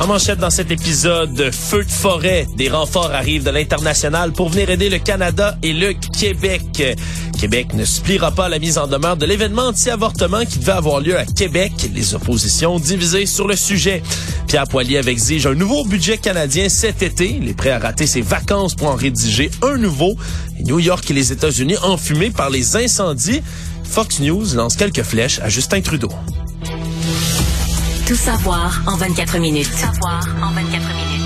En manchette dans cet épisode, feu de forêt. Des renforts arrivent de l'international pour venir aider le Canada et le Québec. Québec ne se pliera pas la mise en demeure de l'événement anti-avortement qui devait avoir lieu à Québec. Les oppositions divisées sur le sujet. Pierre Poilievre exige un nouveau budget canadien cet été. Il est prêt à rater ses vacances pour en rédiger un nouveau. New York et les États-Unis enfumés par les incendies. Fox News lance quelques flèches à Justin Trudeau. Tout savoir en 24 minutes. Tout savoir en 24 minutes.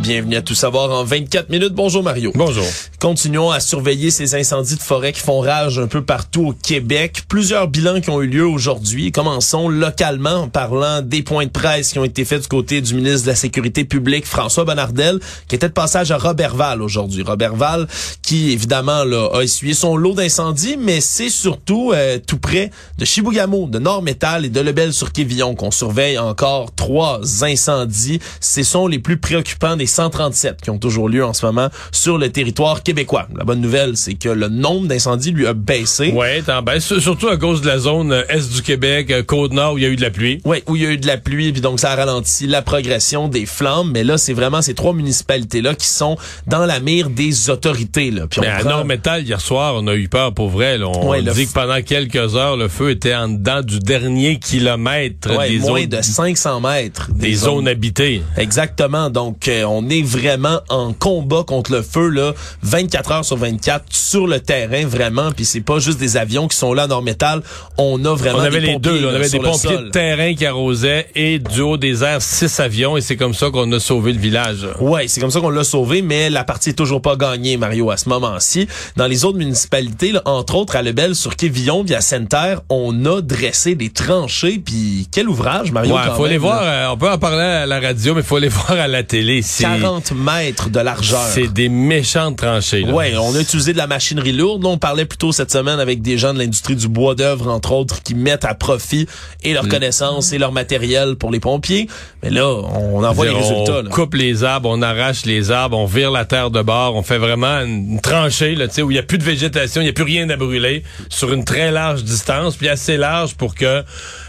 Bienvenue à Tout savoir en 24 minutes. Bonjour Mario. Bonjour. Continuons à surveiller ces incendies de forêt qui font rage un peu partout au Québec. Plusieurs bilans qui ont eu lieu aujourd'hui. Commençons localement en parlant des points de presse qui ont été faits du côté du ministre de la Sécurité publique, François Bonnardel, qui était de passage à Robertval aujourd'hui. Robertval qui, évidemment, là, a essuyé son lot d'incendies, mais c'est surtout euh, tout près de Chibougamau, de Nord-Métal et de Lebel-sur-Quévillon qu'on surveille encore trois incendies. Ce sont les plus préoccupants des 137 qui ont toujours lieu en ce moment sur le territoire québécois. La bonne nouvelle, c'est que le nombre d'incendies lui a baissé. Ouais, t'en baisse, surtout à cause de la zone euh, est du Québec, euh, Côte-Nord, où il y a eu de la pluie. Oui, où il y a eu de la pluie, puis donc ça a ralenti la progression des flammes. Mais là, c'est vraiment ces trois municipalités-là qui sont dans la mire des autorités. Là. Puis on mais à Nord-Métal, hier soir, on a eu peur pour vrai. Là. On dit que pendant quelques heures, le feu était en dedans du dernier kilomètre ouais, des moins zones, de 500 mètres. Des, zones, habitées. Exactement. Donc, euh, on est vraiment en combat contre le feu, là, 24 heures sur 24, sur le terrain, vraiment. Puis c'est pas juste des avions qui sont là à Nord-Métal. On a vraiment On avait des les deux. là. On avait des pompiers de terrain qui arrosaient et du haut des airs, six avions. Et c'est comme ça qu'on a sauvé le village. Ouais, c'est comme ça qu'on l'a sauvé, mais la partie est toujours pas gagnée, Mario, à ce moment-ci. Dans les autres municipalités, là, entre autres à Lebel, sur Quévillon, via Sainte-Terre, on a dressé des tranchées, puis quel ouvrage, Mario, Ouais, faut même, les voir. euh, on peut en parler à la radio, mais faut les voir à la télé. C'est 40 mètres de largeur. c'est des méchantes tranchées. Ouais, on a utilisé de la machinerie lourde. On parlait plutôt cette semaine avec des gens de l'industrie du bois d'œuvre, entre autres, qui mettent à profit et Mm. leur connaissance et leur matériel pour les pompiers. Mais là, on en voit les on résultats. là. coupe les arbres, on arrache les arbres, on vire la terre de bord, on fait vraiment une tranchée là, tu sais, où il n'y a plus de végétation, il n'y a plus rien à brûler, sur une très large distance, puis assez large pour que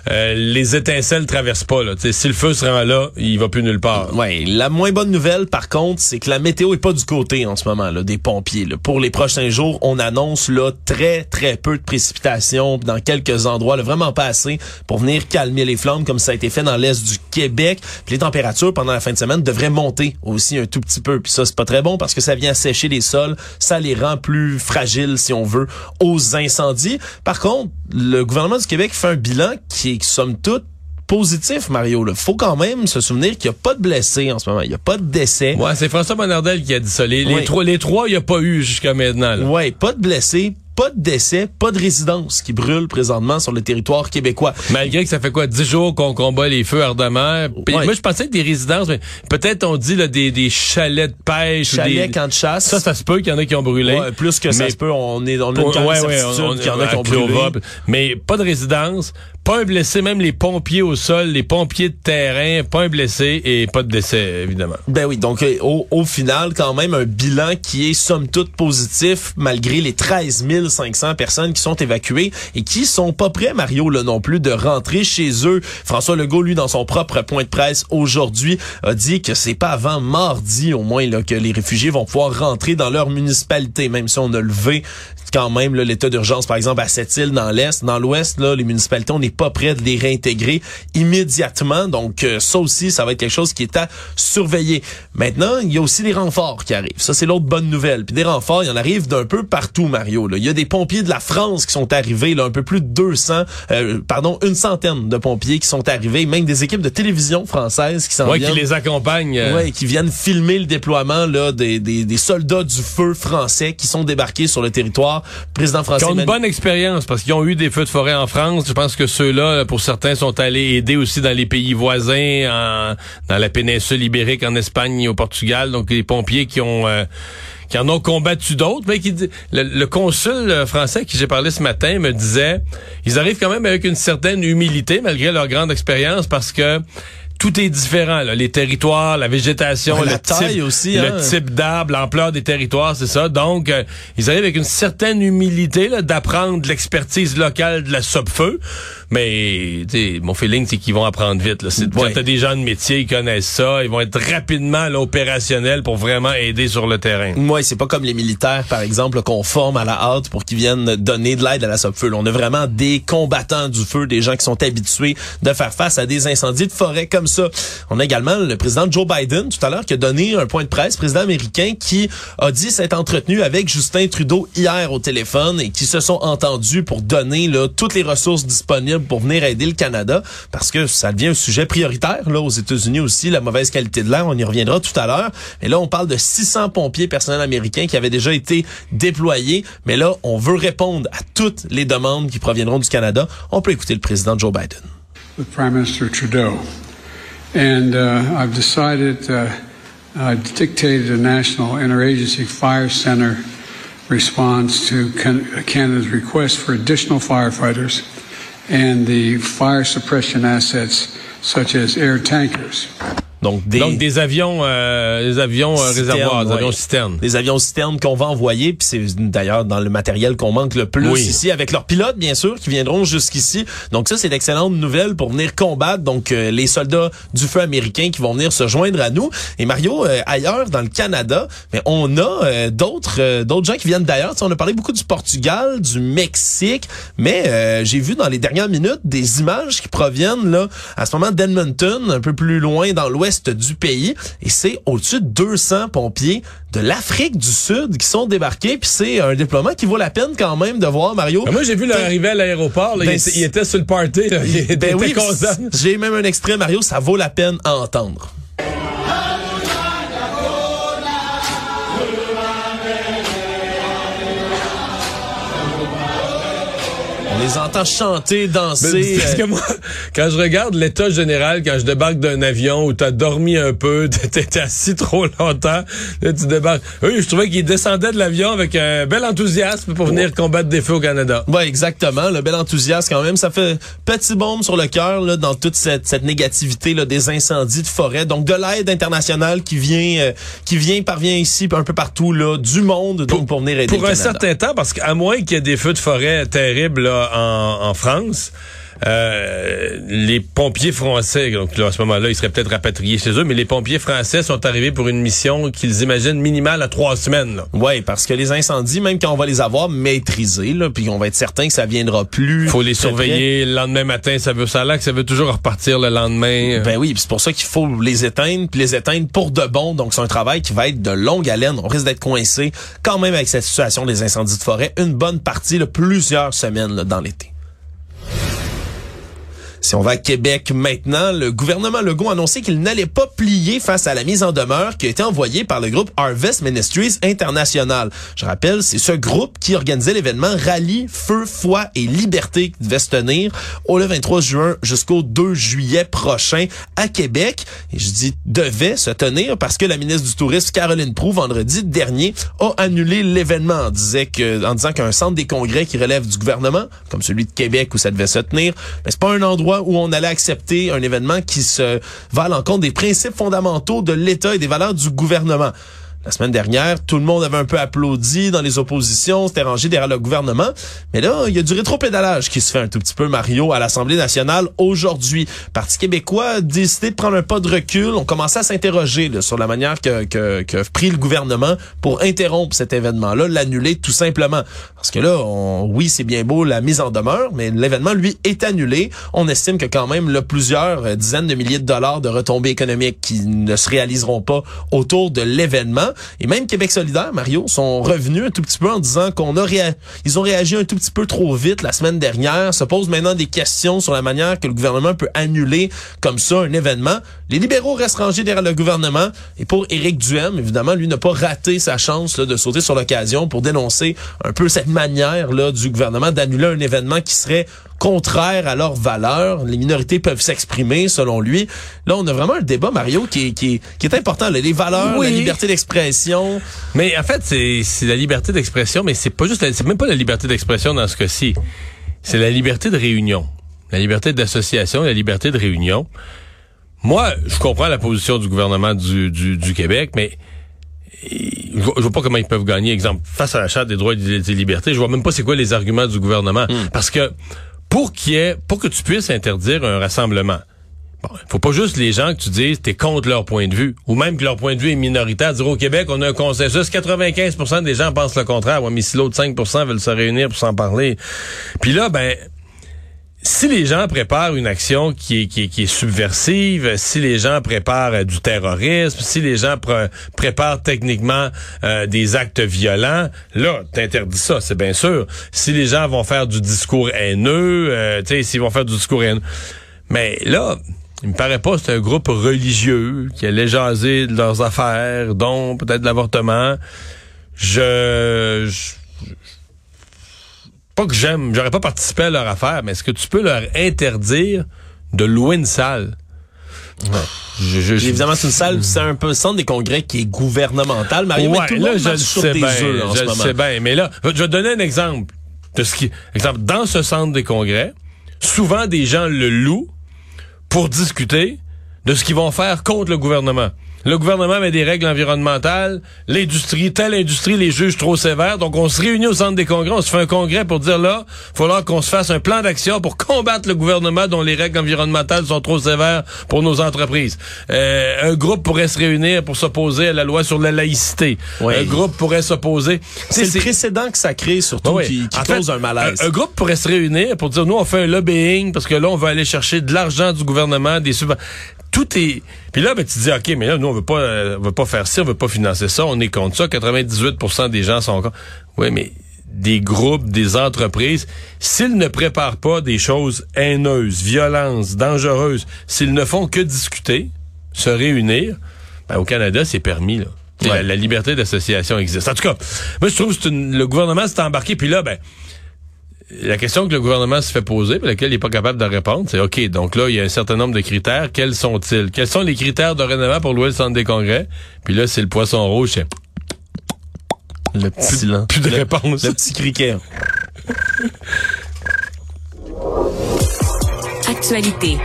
euh, les étincelles traversent pas. Là, tu sais, si le feu se rend là, il va plus nulle part. Ouais, la moins bonne nouvelle, par contre, c'est que la météo est pas du côté en ce moment là, des Pour les prochains jours, on annonce là très très peu de précipitations dans quelques endroits, là, vraiment pas assez pour venir calmer les flammes comme ça a été fait dans l'est du Québec. Puis les températures pendant la fin de semaine devraient monter aussi un tout petit peu. Puis ça c'est pas très bon parce que ça vient sécher les sols, ça les rend plus fragiles si on veut aux incendies. Par contre, le gouvernement du Québec fait un bilan qui est somme toute positif, Mario. Il faut quand même se souvenir qu'il n'y a pas de blessés en ce moment. Il n'y a pas de décès. Ouais, c'est François Bonnardel qui a dit ça. Les, trois, les trois, il n'y a pas eu jusqu'à maintenant. là. Ouais, pas de blessés, pas de décès, pas de résidence qui brûle présentement sur le territoire québécois. Malgré que ça fait quoi, dix jours qu'on combat les feux ardemment. Puis Ouais. Moi, je pensais que des résidences, mais peut-être on dit là, des, des chalets de pêche. ou Chalet, des... camp de chasse. Ça, ça se peut qu'il y en a qui ont brûlé. Ouais, plus que ça se peut, on est Pour- grande ouais, ouais, certitude on- on- qu'il y en a qui ont brûlé. Mais pas de résidence, pas un blessé, même les pompiers au sol, les pompiers de terrain, pas un blessé et pas de décès, évidemment. Ben oui, donc euh, au, au final, quand même, un bilan qui est somme toute positif, malgré les 13 500 personnes qui sont évacuées et qui sont pas prêts, Mario, là non plus, de rentrer chez eux. François Legault, lui, dans son propre point de presse aujourd'hui, a dit que c'est pas avant mardi, au moins, là, que les réfugiés vont pouvoir rentrer dans leur municipalité, même si on a levé quand même l'état d'urgence, par exemple, à cette île dans l'Est. Dans l'Ouest, là, les municipalités, on n'est pas prêt de les réintégrer immédiatement. Donc, euh, ça aussi, ça va être quelque chose qui est à surveiller. Maintenant, il y a aussi des renforts qui arrivent. Ça, c'est l'autre bonne nouvelle. Puis des renforts, il y en arrive d'un peu partout, Mario. Là. Il y a des pompiers de la France qui sont arrivés, là, un peu plus de 200, euh, pardon, une centaine de pompiers qui sont arrivés, même des équipes de télévision françaises qui s'en Ouais, viennent. qui les accompagnent. euh, Ouais, qui viennent filmer le déploiement là des, des, des soldats du feu français qui sont débarqués sur le territoire. Président qui français. ont une bonne expérience parce qu'ils ont eu des feux de forêt en France. Je pense que ceux-là, pour certains, sont allés aider aussi dans les pays voisins, en- dans la péninsule ibérique, en Espagne et au Portugal. Donc, les pompiers qui ont... euh, qui en ont combattu d'autres, mais qui le, le consul euh, français qui j'ai parlé ce matin me disait, ils arrivent quand même avec une certaine humilité malgré leur grande expérience parce que tout est différent. Là. Les territoires, la végétation, Ouais, le la taille type, aussi, le hein. type d'arbre, l'ampleur des territoires, c'est ça. Donc, euh, ils arrivent avec une certaine humilité d'apprendre l'expertise locale de la feu Mais tu sais, mon feeling, c'est qu'ils vont apprendre vite. Là. C'est, Ouais. Quand t'as des gens de métier, ils connaissent ça, ils vont être rapidement là, opérationnels pour vraiment aider sur le terrain. Ouais, c'est pas comme les militaires, par exemple, qu'on forme à la hâte pour qu'ils viennent donner de l'aide à la feu On a vraiment des combattants du feu, des gens qui sont habitués de faire face à des incendies de forêt comme ça. On a également le président Joe Biden, tout à l'heure, qui a donné un point de presse, président américain, qui a dit s'être entretenu avec Justin Trudeau hier au téléphone et qui se sont entendus pour donner là, toutes les ressources disponibles pour venir aider le Canada, parce que ça devient un sujet prioritaire là aux États-Unis aussi, la mauvaise qualité de l'air, on y reviendra tout à l'heure. Mais là, on parle de 600 pompiers personnels américains qui avaient déjà été déployés, mais là, on veut répondre à toutes les demandes qui proviendront du Canada. On peut écouter le président Joe Biden. with Prime Minister Trudeau. And uh, I've decided, uh, dictated a national interagency fire center response to Can- Canada's request for additional firefighters and the fire suppression assets such as air tankers. Donc des, Donc des avions, euh, des avions euh, Citernes, réservoirs, des ouais. avions citernes. des avions citernes qu'on va envoyer, puis c'est d'ailleurs dans le matériel qu'on manque le plus Oui. ici, avec leurs pilotes bien sûr qui viendront jusqu'ici. Donc ça c'est d'excellentes nouvelles pour venir combattre donc euh, les soldats du feu américain qui vont venir se joindre à nous. Et Mario euh, ailleurs dans le Canada, mais on a euh, d'autres euh, d'autres gens qui viennent d'ailleurs. Tu sais, On a parlé beaucoup du Portugal, du Mexique, mais euh, j'ai vu dans les dernières minutes des images qui proviennent là à ce moment d'Edmonton, un peu plus loin dans l'ouest du pays, et c'est au-dessus de 200 pompiers de l'Afrique du Sud qui sont débarqués, puis c'est un déploiement qui vaut la peine quand même de voir Mario. Ben, moi, j'ai vu leur arriver à l'aéroport. Ben, il, était, il était sur le party. Là. Il était Ben oui, content. j'ai même un extrait Mario, ça vaut la peine à entendre. On les entend chanter, danser. Parce que euh, moi, quand je regarde l'état général, quand je débarque d'un avion où t'as dormi un peu, t'étais assis trop longtemps, là tu débarques. Oui, je trouvais qu'ils descendaient de l'avion avec un bel enthousiasme pour venir combattre des feux au Canada. Ouais, exactement. Le bel enthousiasme quand même. Ça fait petit bombe sur le cœur là, dans toute cette, cette négativité là, des incendies de forêt. Donc de l'aide internationale qui vient, euh, qui vient, parvient ici un peu partout là, du monde, donc pour, venir aider Pour le un Canada. certain temps, parce qu'à moins qu'il y ait des feux de forêt terribles là, en, France, euh, les pompiers français, donc là, à ce moment-là, ils seraient peut-être rapatriés chez eux, mais les pompiers français sont arrivés pour une mission qu'ils imaginent minimale à trois semaines. Ouais, parce que les incendies, même quand on va les avoir maîtrisés, là, puis on va être certain que ça viendra plus. faut les surveiller le lendemain matin, ça veut ça là que ça veut toujours repartir le lendemain. Ben oui, c'est pour ça qu'il faut les éteindre, puis les éteindre pour de bon. Donc c'est un travail qui va être de longue haleine. On risque d'être coincé quand même avec cette situation des incendies de forêt une bonne partie, là, plusieurs semaines là, dans l'été. Si on va à Québec maintenant, le gouvernement Legault a annoncé qu'il n'allait pas plier face à la mise en demeure qui a été envoyée par le groupe Harvest Ministries International. Je rappelle, c'est ce groupe qui organisait l'événement Rallye, Feu, Foi et Liberté qui devait se tenir au le 23 juin jusqu'au 2 juillet prochain à Québec. Et je dis devait se tenir parce que la ministre du Tourisme, Caroline Proux, vendredi dernier, a annulé l'événement en, en disant qu'un centre des congrès qui relève du gouvernement, comme celui de Québec où ça devait se tenir, mais c'est pas un endroit où on allait accepter un événement qui se va à l'encontre des principes fondamentaux de l'État et des valeurs du gouvernement. La semaine dernière, tout le monde avait un peu applaudi dans les oppositions, c'était rangé derrière le gouvernement. Mais là, il y a du rétropédalage qui se fait un tout petit peu, Mario, à l'Assemblée nationale aujourd'hui. Parti québécois a décidé de prendre un pas de recul. On commençait à s'interroger sur la manière que, que, que pris le gouvernement pour interrompre cet événement-là, l'annuler tout simplement. Parce que là, oui, c'est bien beau la mise en demeure, mais l'événement, lui, est annulé. On estime que quand même plusieurs euh, dizaines de milliers de dollars de retombées économiques qui ne se réaliseront pas autour de l'événement. Et même Québec solidaire, Mario, sont revenus un tout petit peu en disant qu'on a réa- ils ont réagi un tout petit peu trop vite la semaine dernière, se posent maintenant des questions sur la manière que le gouvernement peut annuler comme ça un événement. Les libéraux restent rangés derrière le gouvernement. Et pour Éric Duhem, évidemment, lui n'a pas raté sa chance là, de sauter sur l'occasion pour dénoncer un peu cette manière là du gouvernement d'annuler un événement qui serait contraires à leurs valeurs. Les minorités peuvent s'exprimer, selon lui. Là, on a vraiment un débat, Mario, qui est, qui est, qui est important. là. Les valeurs, Oui. la liberté d'expression. Mais en fait, c'est c'est la liberté d'expression, mais c'est pas juste, la- c'est même pas la liberté d'expression dans ce cas-ci. C'est la liberté de réunion, la liberté d'association, la liberté de réunion. Moi, je comprends la position du gouvernement du, du, du Québec, mais je vois, je vois pas comment ils peuvent gagner. Exemple, face à la charte des droits et des libertés, je vois même pas c'est quoi les arguments du gouvernement. Parce que pour qu'il ait, pour que tu puisses interdire un rassemblement, Bon, faut pas juste les gens que tu dises t'es contre leur point de vue ou même que leur point de vue est minoritaire. Dire au Québec, on a un consensus, 95% des gens pensent le contraire. Ouais, mais si l'autre 5% veulent se réunir pour s'en parler. Puis là, ben si les gens préparent une action qui est, qui est, subversive, si les gens préparent euh, du terrorisme, si les gens pr- préparent techniquement euh, des actes violents, là, t'interdis ça, c'est bien sûr. Si les gens vont faire du discours haineux, euh, tu sais, s'ils vont faire du discours haineux. Mais là, il me paraît pas c'est un groupe religieux qui allait jaser de leurs affaires, dont peut-être l'avortement. Je, je- pas que j'aime, j'aurais pas participé à leur affaire, mais est-ce que tu peux leur interdire de louer une salle? Je, je- je- Évidemment, c'est une salle, c'est un peu le centre des congrès qui est gouvernemental. Mario, mais tout le là, monde je le sur sais bien, œufs en je ce le moment. sais bien, mais là, je vais te donner un exemple de ce qui, exemple, dans ce centre des congrès, souvent des gens le louent pour discuter de ce qu'ils vont faire contre le gouvernement. Le gouvernement met des règles environnementales, l'industrie, telle industrie les juge trop sévères, donc on se réunit au centre des congrès, on se fait un congrès pour dire là, il falloir qu'on se fasse un plan d'action pour combattre le gouvernement dont les règles environnementales sont trop sévères pour nos entreprises. Euh, un groupe pourrait se réunir pour s'opposer à la loi sur la laïcité. Oui. Un groupe pourrait s'opposer. C'est le précédent que ça crée, surtout, oui. qui, qui En fait, cause un malaise. Un, un groupe pourrait se réunir pour dire, nous, on fait un lobbying parce que là, on veut aller chercher de l'argent du gouvernement, des subventions. Tout est... Puis là, ben, tu dis, OK, mais là, nous, on veut pas, euh, on veut pas faire ci, on veut pas financer ça, on est contre ça. 98% des gens sont contre. Oui, mais des groupes, des entreprises, s'ils ne préparent pas des choses haineuses, violentes, dangereuses, s'ils ne font que discuter, se réunir, ben, au Canada, c'est permis, là. La, Ouais. la liberté d'association existe. En tout cas, moi, je trouve que une- le gouvernement s'est embarqué, puis là, ben, la question que le gouvernement se fait poser, pour laquelle il n'est pas capable de répondre, c'est OK, donc là, il y a un certain nombre de critères. Quels sont-ils? Quels sont les critères dorénavant pour louer le centre des congrès? Puis là, c'est le poisson rouge, c'est le petit silence. plus de le, réponse. le petit criquet. Actualité.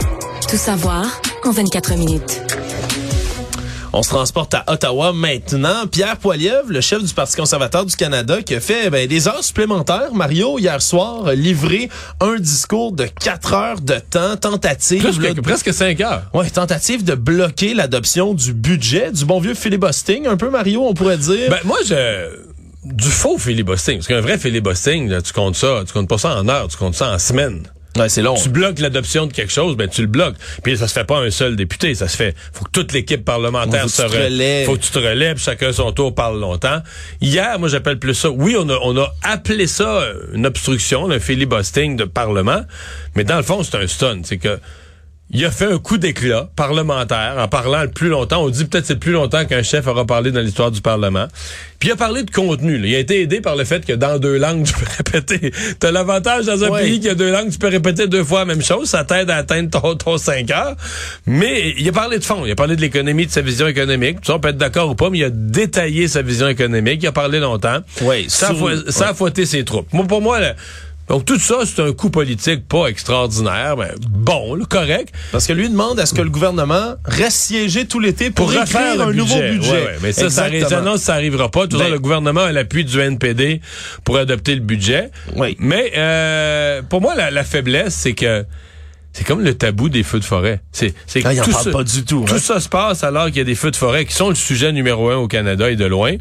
Tout savoir en 24 minutes. On se transporte à Ottawa maintenant. Pierre Poilievre, le chef du Parti conservateur du Canada, qui a fait ben, des heures supplémentaires, Mario, hier soir, a livré un discours de quatre heures de temps, tentative. Là, presque cinq heures. Ouais, tentative de bloquer l'adoption du budget, du bon vieux filibustering, un peu Mario, on pourrait dire. Ben, moi, je... Du faux filibustering. Parce qu'un vrai filibustering, là, tu comptes ça. Tu comptes pas ça en heures, tu comptes ça en semaines. Ouais, c'est long. tu bloques l'adoption de quelque chose, ben tu le bloques. Puis ça se fait pas un seul député, ça se fait. Faut que toute l'équipe parlementaire se tu te re- relèves. Faut que tu te relèves, chacun son tour parle longtemps. Hier, moi j'appelle plus ça. Oui, on a on a appelé ça euh, une obstruction, un filibustering de parlement, mais dans le fond c'est un stun, c'est que il a fait un coup d'éclat parlementaire en parlant le plus longtemps. On dit peut-être c'est le plus longtemps qu'un chef aura parlé dans l'histoire du Parlement. Puis il a parlé de contenu. là. Il a été aidé par le fait que dans deux langues, tu peux répéter. T'as l'avantage dans un Ouais. pays qui a deux langues, tu peux répéter deux fois la même chose. Ça t'aide à atteindre ton, ton 5 heures. Mais il a parlé de fond. Il a parlé de l'économie, de sa vision économique. Ça, on peut être d'accord ou pas, mais il a détaillé sa vision économique. Il a parlé longtemps. Ouais, ça, a sous- fo- ça a fouetté ses troupes. Moi, pour moi, là, donc tout ça, c'est un coup politique pas extraordinaire, mais bon, là, correct. Parce que lui demande à ce que le gouvernement reste siégé tout l'été pour, pour refaire écrire le un nouveau budget. Ouais, ouais, mais ça, ça, Exactement. ça, non, ça arrivera pas. Toujours, Ben- le gouvernement a l'appui du NPD pour adopter le budget. Oui. Mais euh, pour moi, la, la faiblesse, c'est que c'est comme le tabou des feux de forêt. C'est, c'est Ah, en tout parle ça, pas du tout, Tout hein. ça se passe alors qu'il y a des feux de forêt qui sont le sujet numéro un au Canada et de loin.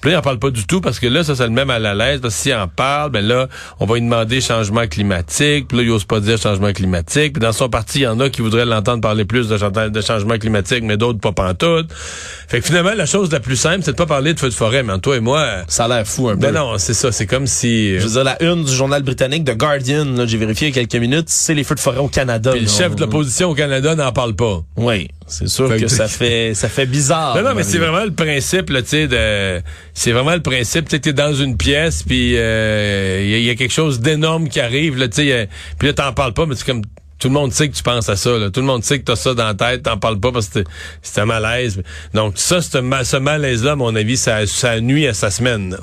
Puis là, il en parle pas du tout parce que là, ça, ça le met mal à l'aise. Parce que s'il en parle, ben là, on va lui demander changement climatique. Puis là, il ose pas dire changement climatique. Puis dans son parti, il y en a qui voudraient l'entendre parler plus de, de changement climatique, mais d'autres pas pantoute. Fait que finalement, la chose la plus simple, c'est de pas parler de feux de forêt. Mais toi et moi, euh, Ça a l'air fou un peu. ben non, c'est ça. C'est comme si... euh, Je veux dire, la une du journal britannique The Guardian, j'ai vérifié il y a quelques minutes, c'est les feux de forêt au Canada. Puis le chef de l'opposition au Canada n'en parle pas. Oui, c'est sûr que que- ça fait ça fait bizarre. Non, non, mais c'est vraiment le principe, là, tu sais, de, c'est vraiment le principe, tu sais, t'es dans une pièce, puis il y, a- y a quelque chose d'énorme qui arrive, là, tu sais, y puis là, t'en parles pas, mais c'est comme, tout le monde sait que tu penses à ça, là. Tout le monde sait que t'as ça dans la tête, t'en parles pas parce que c'est un malaise. Donc, ça, ce, ma- ce malaise-là, à mon avis, ça, ça nuit à sa semaine. là.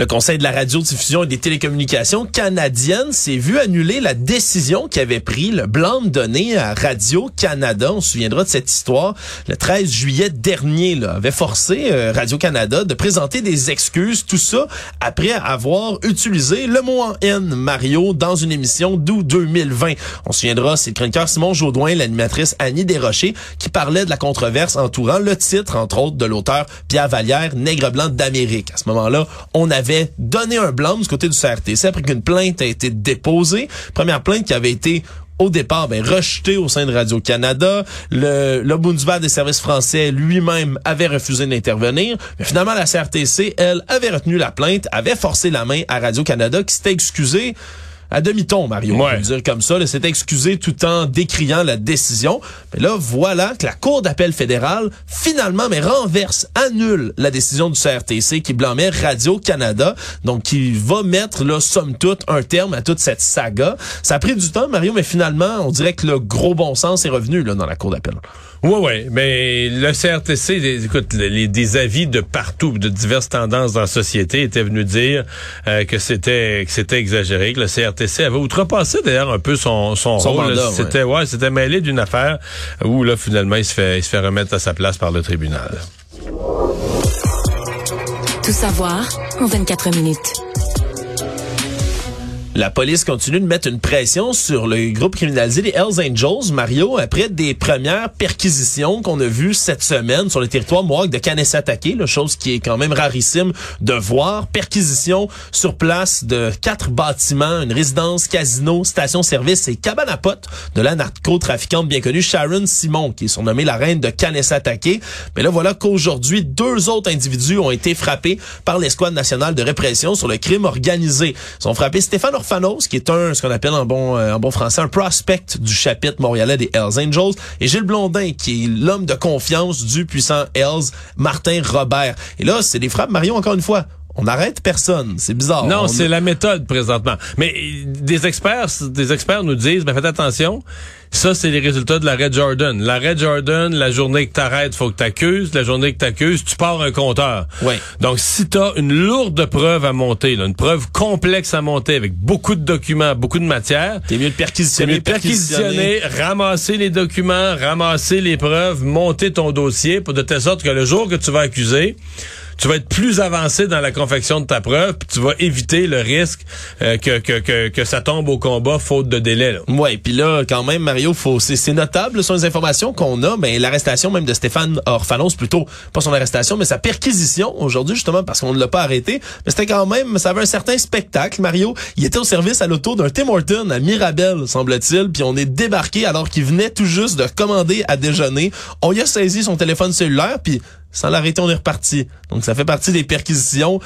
Le Conseil de la radiodiffusion et des télécommunications canadiennes s'est vu annuler la décision qui avait pris le blanc donné à Radio-Canada. On se souviendra de cette histoire. Le 13 juillet dernier, là, avait forcé euh, Radio-Canada de présenter des excuses. Tout ça après avoir utilisé le mot en haine, Mario, dans une émission d'août 2020. On se souviendra, c'est le chroniqueur Simon Jaudoin, l'animatrice Annie Desrochers, qui parlait de la controverse entourant le titre, entre autres, de l'auteur Pierre Vallière, Nègre blanc d'Amérique. À ce moment-là, on avait donné un blanc du côté du CRTC après qu'une plainte a été déposée. Première plainte qui avait été au départ, ben, rejetée au sein de Radio-Canada. Le l'Ombudsman des services français lui-même avait refusé d'intervenir. Mais finalement, la CRTC, elle, avait retenu la plainte, avait forcé la main à Radio-Canada qui s'était excusé à demi-ton, Mario, on peut le dire comme ça. s'est excusé tout en décriant la décision. Mais là, voilà que la Cour d'appel fédérale, finalement, mais renverse, annule la décision du CRTC qui blâmait Radio-Canada, donc qui va mettre, là, somme toute, un terme à toute cette saga. Ça a pris du temps, Mario, mais finalement, on dirait que le gros bon sens est revenu là, dans la Cour d'appel. Oui, oui, mais le CRTC, des- écoute, les, des avis de partout, de diverses tendances dans la société étaient venus dire euh, que c'était que c'était exagéré, que le CRTC avait outrepassé d'ailleurs un peu son, son, Son rôle. C'était ouais, c'était mêlé d'une affaire où là finalement il se fait il se fait remettre à sa place par le tribunal. Tout savoir en 24 minutes. La police continue de mettre une pression sur le groupe criminalisé des Hells Angels, Mario, après des premières perquisitions qu'on a vues cette semaine sur le territoire Mohawk de Kanesatake, la chose qui est quand même rarissime de voir. Perquisition sur place de quatre bâtiments, une résidence, casino, station-service et cabane à potes de la narcotrafiquante bien connue Sharon Simon, qui est surnommée la reine de Kanesatake. Mais là, voilà qu'aujourd'hui, deux autres individus ont été frappés par l'escouade nationale de répression sur le crime organisé. Ils ont frappé Stéphane Qui est un, ce qu'on appelle en bon, euh, en bon français, un prospect du chapitre montréalais des Hells Angels, et Gilles Blondin, qui est l'homme de confiance du puissant Hells, Martin Robert. Et là, c'est des frappes, Marion, encore une fois. On n'arrête personne. C'est bizarre. Non, On- c'est la méthode présentement. Mais euh, des experts, des experts nous disent, ben faites attention, ça c'est les résultats de l'arrêt Jordan. L'arrêt Jordan, la journée que t'arrêtes, faut que t'accuses. La journée que t'accuses, tu pars un compteur. Ouais. Donc si t'as une lourde preuve à monter, là, une preuve complexe à monter avec beaucoup de documents, beaucoup de matière, T'es mieux de perquisitionner. mieux de perquisitionner, ramasser les documents, ramasser les preuves, monter ton dossier pour de telle sorte que le jour que tu vas accuser, tu vas être plus avancé dans la confection de ta preuve, puis tu vas éviter le risque euh, que, que, que, que ça tombe au combat faute de délai. Là. Ouais, puis là, quand même, Mario, faut, c'est, notable sur les informations qu'on a, ben l'arrestation même de Stéphane Orphanos, plutôt pas son arrestation, mais sa perquisition aujourd'hui justement parce qu'on ne l'a pas arrêté, mais c'était quand même, ça avait un certain spectacle. Mario, il était au service à l'auto d'un Tim Horton à Mirabel, semble-t-il, puis on est débarqué alors qu'il venait tout juste de commander à déjeuner. On y a saisi son téléphone cellulaire, puis sans l'arrêter, on est reparti. Donc ça fait partie des perquisitions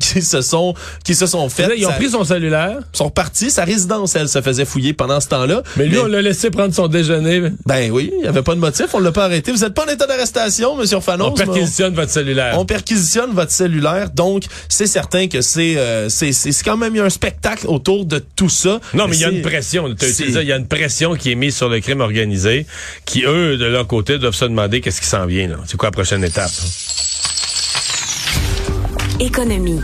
qui se sont qui se sont faites. Là, ils ont Ça- pris son cellulaire, sont repartis. Sa résidence, elle, se faisait fouiller pendant ce temps-là. mais lui, on l'a laissé prendre son déjeuner. Ben oui, il n'y avait pas de motif, on l'a pas arrêté. Vous n'êtes pas en état d'arrestation, Monsieur Fanon. On perquisitionne votre cellulaire. On perquisitionne votre cellulaire, donc c'est certain que c'est euh, c'est quand même il y a un spectacle autour de tout ça. Non, mais il y a une pression. Il y a une pression qui est mise sur le crime organisé, qui eux, de leur côté, doivent se demander qu'est-ce qui s'en vient. là. C'est quoi la prochaine étape? Économie.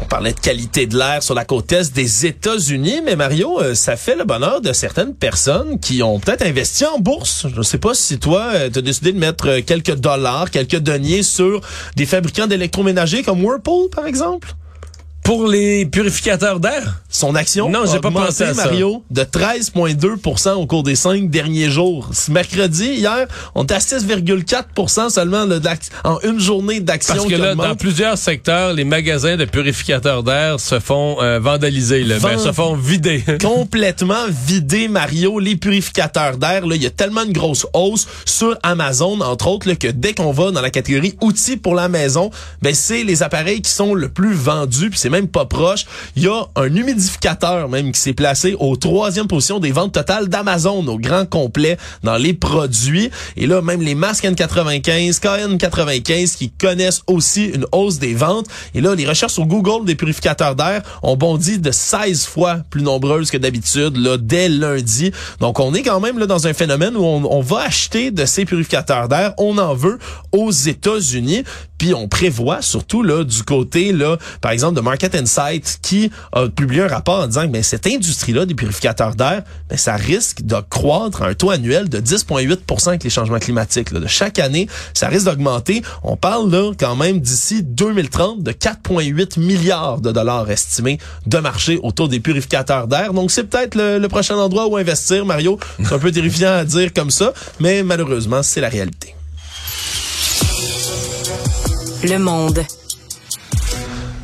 On parlait de qualité de l'air sur la côte est des États-Unis, mais Mario, euh, ça fait le bonheur de certaines personnes qui ont peut-être investi en bourse. Je ne sais pas si toi, tu as décidé de mettre euh, quelques dollars, quelques deniers sur des fabricants d'électroménagers comme Whirlpool, par exemple. Pour les purificateurs d'air? Son action Non, j'ai pas pensé à ça. Mario, de 13,2 au cours des cinq derniers jours. Ce mercredi, hier, on était à 6,4% seulement en une journée d'action Parce que là, augmente. dans plusieurs secteurs, les magasins de purificateurs d'air se font euh, vandaliser, là. Ben, se font vider. complètement vidé, Mario, les purificateurs d'air. Là, il y a tellement une grosse hausse sur Amazon, entre autres, là, que dès qu'on va dans la catégorie outils pour la maison, ben c'est les appareils qui sont le plus vendus. Puis c'est même pas proche. Il y a un humidificateur même qui s'est placé au troisième position des ventes totales d'Amazon au grand complet dans les produits. Et là, même les masques N95, KN95 qui connaissent aussi une hausse des ventes. Et là, les recherches sur Google des purificateurs d'air ont bondi de 16 fois plus nombreuses que d'habitude là dès lundi. Donc on est quand même là dans un phénomène où on, on va acheter de ces purificateurs d'air, on en veut aux États-Unis. Puis on prévoit surtout là du côté là, par exemple de Market Insight qui a publié un rapport en disant que ben, cette industrie-là des purificateurs d'air, ben, ça risque de croître à un taux annuel de 10,8% avec les changements climatiques. De chaque année, ça risque d'augmenter. On parle quand même d'ici 2030 de 4,8 milliards de dollars estimés de marché autour des purificateurs d'air. Donc c'est peut-être le, le prochain endroit où investir, Mario. C'est un peu terrifiant à dire comme ça, mais malheureusement, c'est la réalité. Le monde.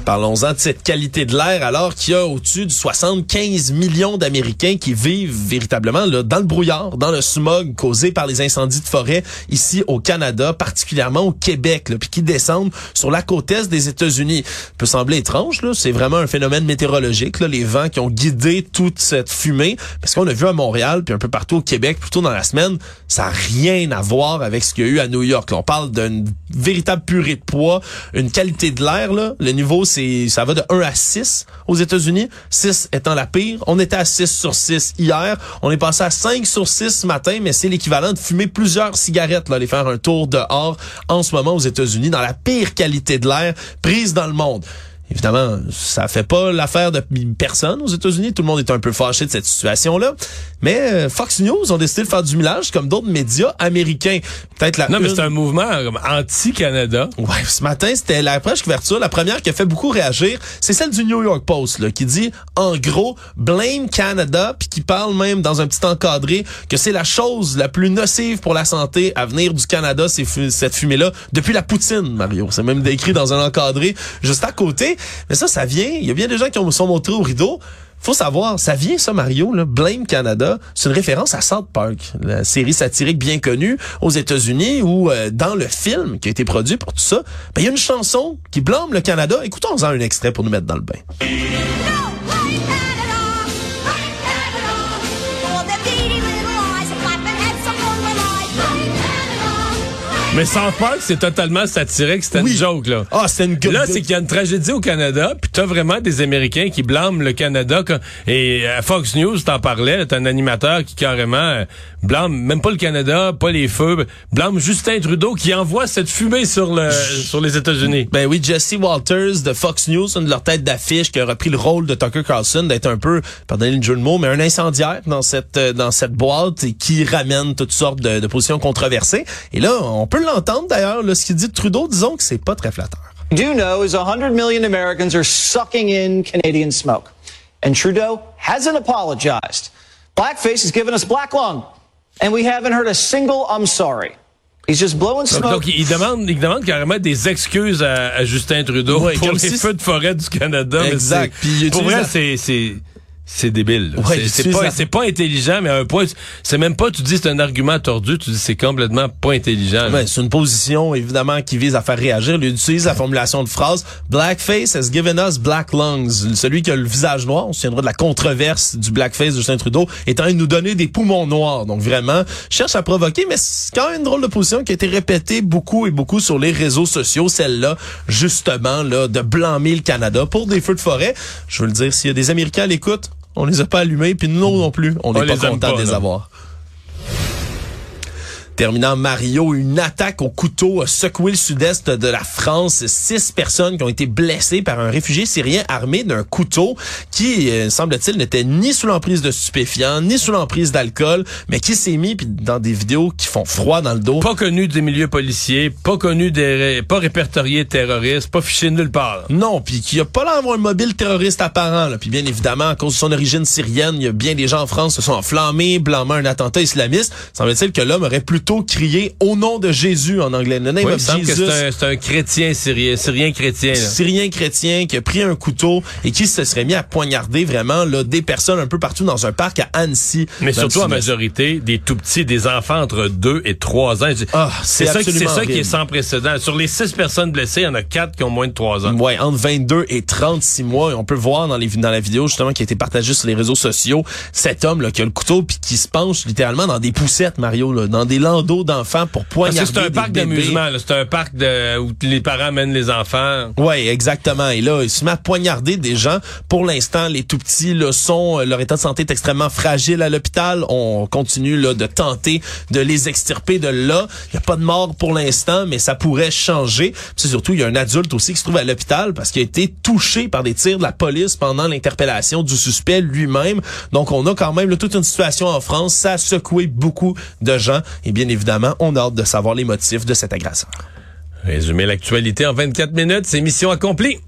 Parlons-en de cette qualité de l'air alors qu'il y a au-dessus de 75 millions d'Américains qui vivent véritablement là, dans le brouillard, dans le smog causé par les incendies de forêt ici au Canada, particulièrement au Québec, là, puis qui descendent sur la côte est des États-Unis. peut sembler étrange, là, c'est vraiment un phénomène météorologique, là, les vents qui ont guidé toute cette fumée, parce qu'on a vu à Montréal puis un peu partout au Québec, plutôt dans la semaine, ça n'a rien à voir avec ce qu'il y a eu à New York. Là, on parle d'une véritable purée de poids, une qualité de l'air, le niveau c'est ça va de 1 à 6 aux États-Unis, 6 étant la pire. On était à 6 sur 6 hier, on est passé à 5 sur 6 ce matin, mais c'est l'équivalent de fumer plusieurs cigarettes, là, aller faire un tour dehors en ce moment aux États-Unis, dans la pire qualité de l'air prise dans le monde. Évidemment, ça fait pas l'affaire de personne aux États-Unis. Tout le monde est un peu fâché de cette situation-là. Mais euh, Fox News ont décidé de faire du millage comme d'autres médias américains. Peut-être la Non, mais c'est un mouvement anti-Canada. Ouais, ce matin, c'était la première couverture. La première qui a fait beaucoup réagir, c'est celle du New York Post, là, qui dit, en gros, blame Canada, puis qui parle même dans un petit encadré que c'est la chose la plus nocive pour la santé à venir du Canada, cette fumée-là, depuis la poutine, Mario. C'est même décrit dans un encadré juste à côté. Mais ça, ça vient. Il y a bien des gens qui ont- sont montrés au rideau. Faut savoir, ça vient ça, Mario, là, Blame Canada, c'est une référence à South Park, la série satirique bien connue aux États-Unis, où euh, dans le film qui a été produit pour tout ça, ben, il y a une chanson qui blâme le Canada. Écoutons-en un extrait pour nous mettre dans le bain. Mais South Park, c'est totalement satirique, c'était Oui. une joke, là. Ah, c'est une gueule Là, c'est qu'il y a une tragédie au Canada, puis t'as vraiment des Américains qui blâment le Canada. Et à Fox News, t'en parlais, t'as un animateur qui carrément euh, blâme même pas le Canada, pas les feux, blâme Justin Trudeau qui envoie cette fumée sur le sur les États-Unis. Ben oui, Jesse Walters de Fox News, une de leurs têtes d'affiche, qui a repris le rôle de Tucker Carlson, d'être un peu, pardonnez le jeu de mots, mais un incendiaire dans cette euh, dans cette boîte et qui ramène toutes sortes de, de positions controversées. Et là, on peut l'entendre d'ailleurs, là, ce qu'il dit de Trudeau, disons que c'est pas très flatteur. do know is 100 million Americans are sucking in Canadian smoke. And Trudeau hasn't apologized. Blackface has given us black lung. And we haven't heard a single I'm sorry. He's just blowing Donc, smoke. donc, il demande, il demande carrément des excuses à, à Justin Trudeau Ouais, pour les si- feux de forêt du Canada. Exact. Puis pour vrai, c'est c'est débile. Ouais, C'est- pas pas intelligent, mais à un point, c'est même pas. Tu dis c'est un argument tordu. Tu dis c'est complètement pas intelligent. c'est une position évidemment qui vise à faire réagir. Il utilise la formulation de phrase Blackface has given us black lungs. Celui qui a le visage noir, on se souviendra de la controverse du blackface de Justin Trudeau, train de nous donner des poumons noirs. Donc vraiment, cherche à provoquer, mais c'est quand même une drôle de position qui a été répétée beaucoup et beaucoup sur les réseaux sociaux. Celle-là, justement, là, de blâmer le Canada pour des feux de forêt. Je veux le dire, s'il y a des Américains à l'écoute, on les a pas allumés, puis nous non plus, on n'est pas content de les avoir. Terminant Mario, une attaque au couteau a secoué le sud-est de la France. Six personnes qui ont été blessées par un réfugié syrien armé d'un couteau qui, euh, semble-t-il, n'était ni sous l'emprise de stupéfiants, ni sous l'emprise d'alcool, mais qui s'est mis dans des vidéos qui font froid dans le dos. Pas connu des milieux policiers, pas connu des, pas répertorié terroriste, pas fiché nulle part. Non, puis qui a pas l'air d'avoir un mobile terroriste apparent. Puis bien évidemment, à cause de son origine syrienne, il y a bien des gens en France qui se sont enflammés, blâmant un attentat islamiste. Semble-t-il que l'homme aurait plutôt crier au nom de Jésus en anglais. The name Oui, il of que Jesus. c'est un, chrétien syrien, syrien chrétien. là. Syrien chrétien qui a pris un couteau et qui se serait mis à poignarder vraiment là, des personnes un peu partout dans un parc à Annecy. Mais le surtout en majorité des tout petits, des enfants entre 2 et 3 ans. Ah, c'est ça, qui- c'est ça qui est sans précédent. Sur les 6 personnes blessées, il y en a 4 qui ont moins de 3 ans. Ouais, entre 22 et 36 mois. Et on peut voir dans, les, dans la vidéo justement qui a été partagée sur les réseaux sociaux, cet homme là, qui a le couteau puis qui se penche littéralement dans des poussettes, Mario, là, dans des landaux d'enfants pour Parce poignarder que c'est un parc d'amusement. C'est un parc de, où les parents mènent les enfants. Ouais, exactement. Et là, il se met à poignarder des gens. Pour l'instant, les tout petits là, sont, euh, leur état de santé est extrêmement fragile à l'hôpital. On continue là, de tenter de les extirper de là. Il n'y a pas de mort pour l'instant, mais ça pourrait changer. Puis surtout, il y a un adulte aussi qui se trouve à l'hôpital parce qu'il a été touché par des tirs de la police pendant l'interpellation du suspect lui-même. Donc, on a quand même là, toute une situation en France. Ça a secoué beaucoup de gens. Et évidemment, on a hâte de savoir les motifs de cet agresseur. Résumer l'actualité en 24 minutes, c'est mission accomplie.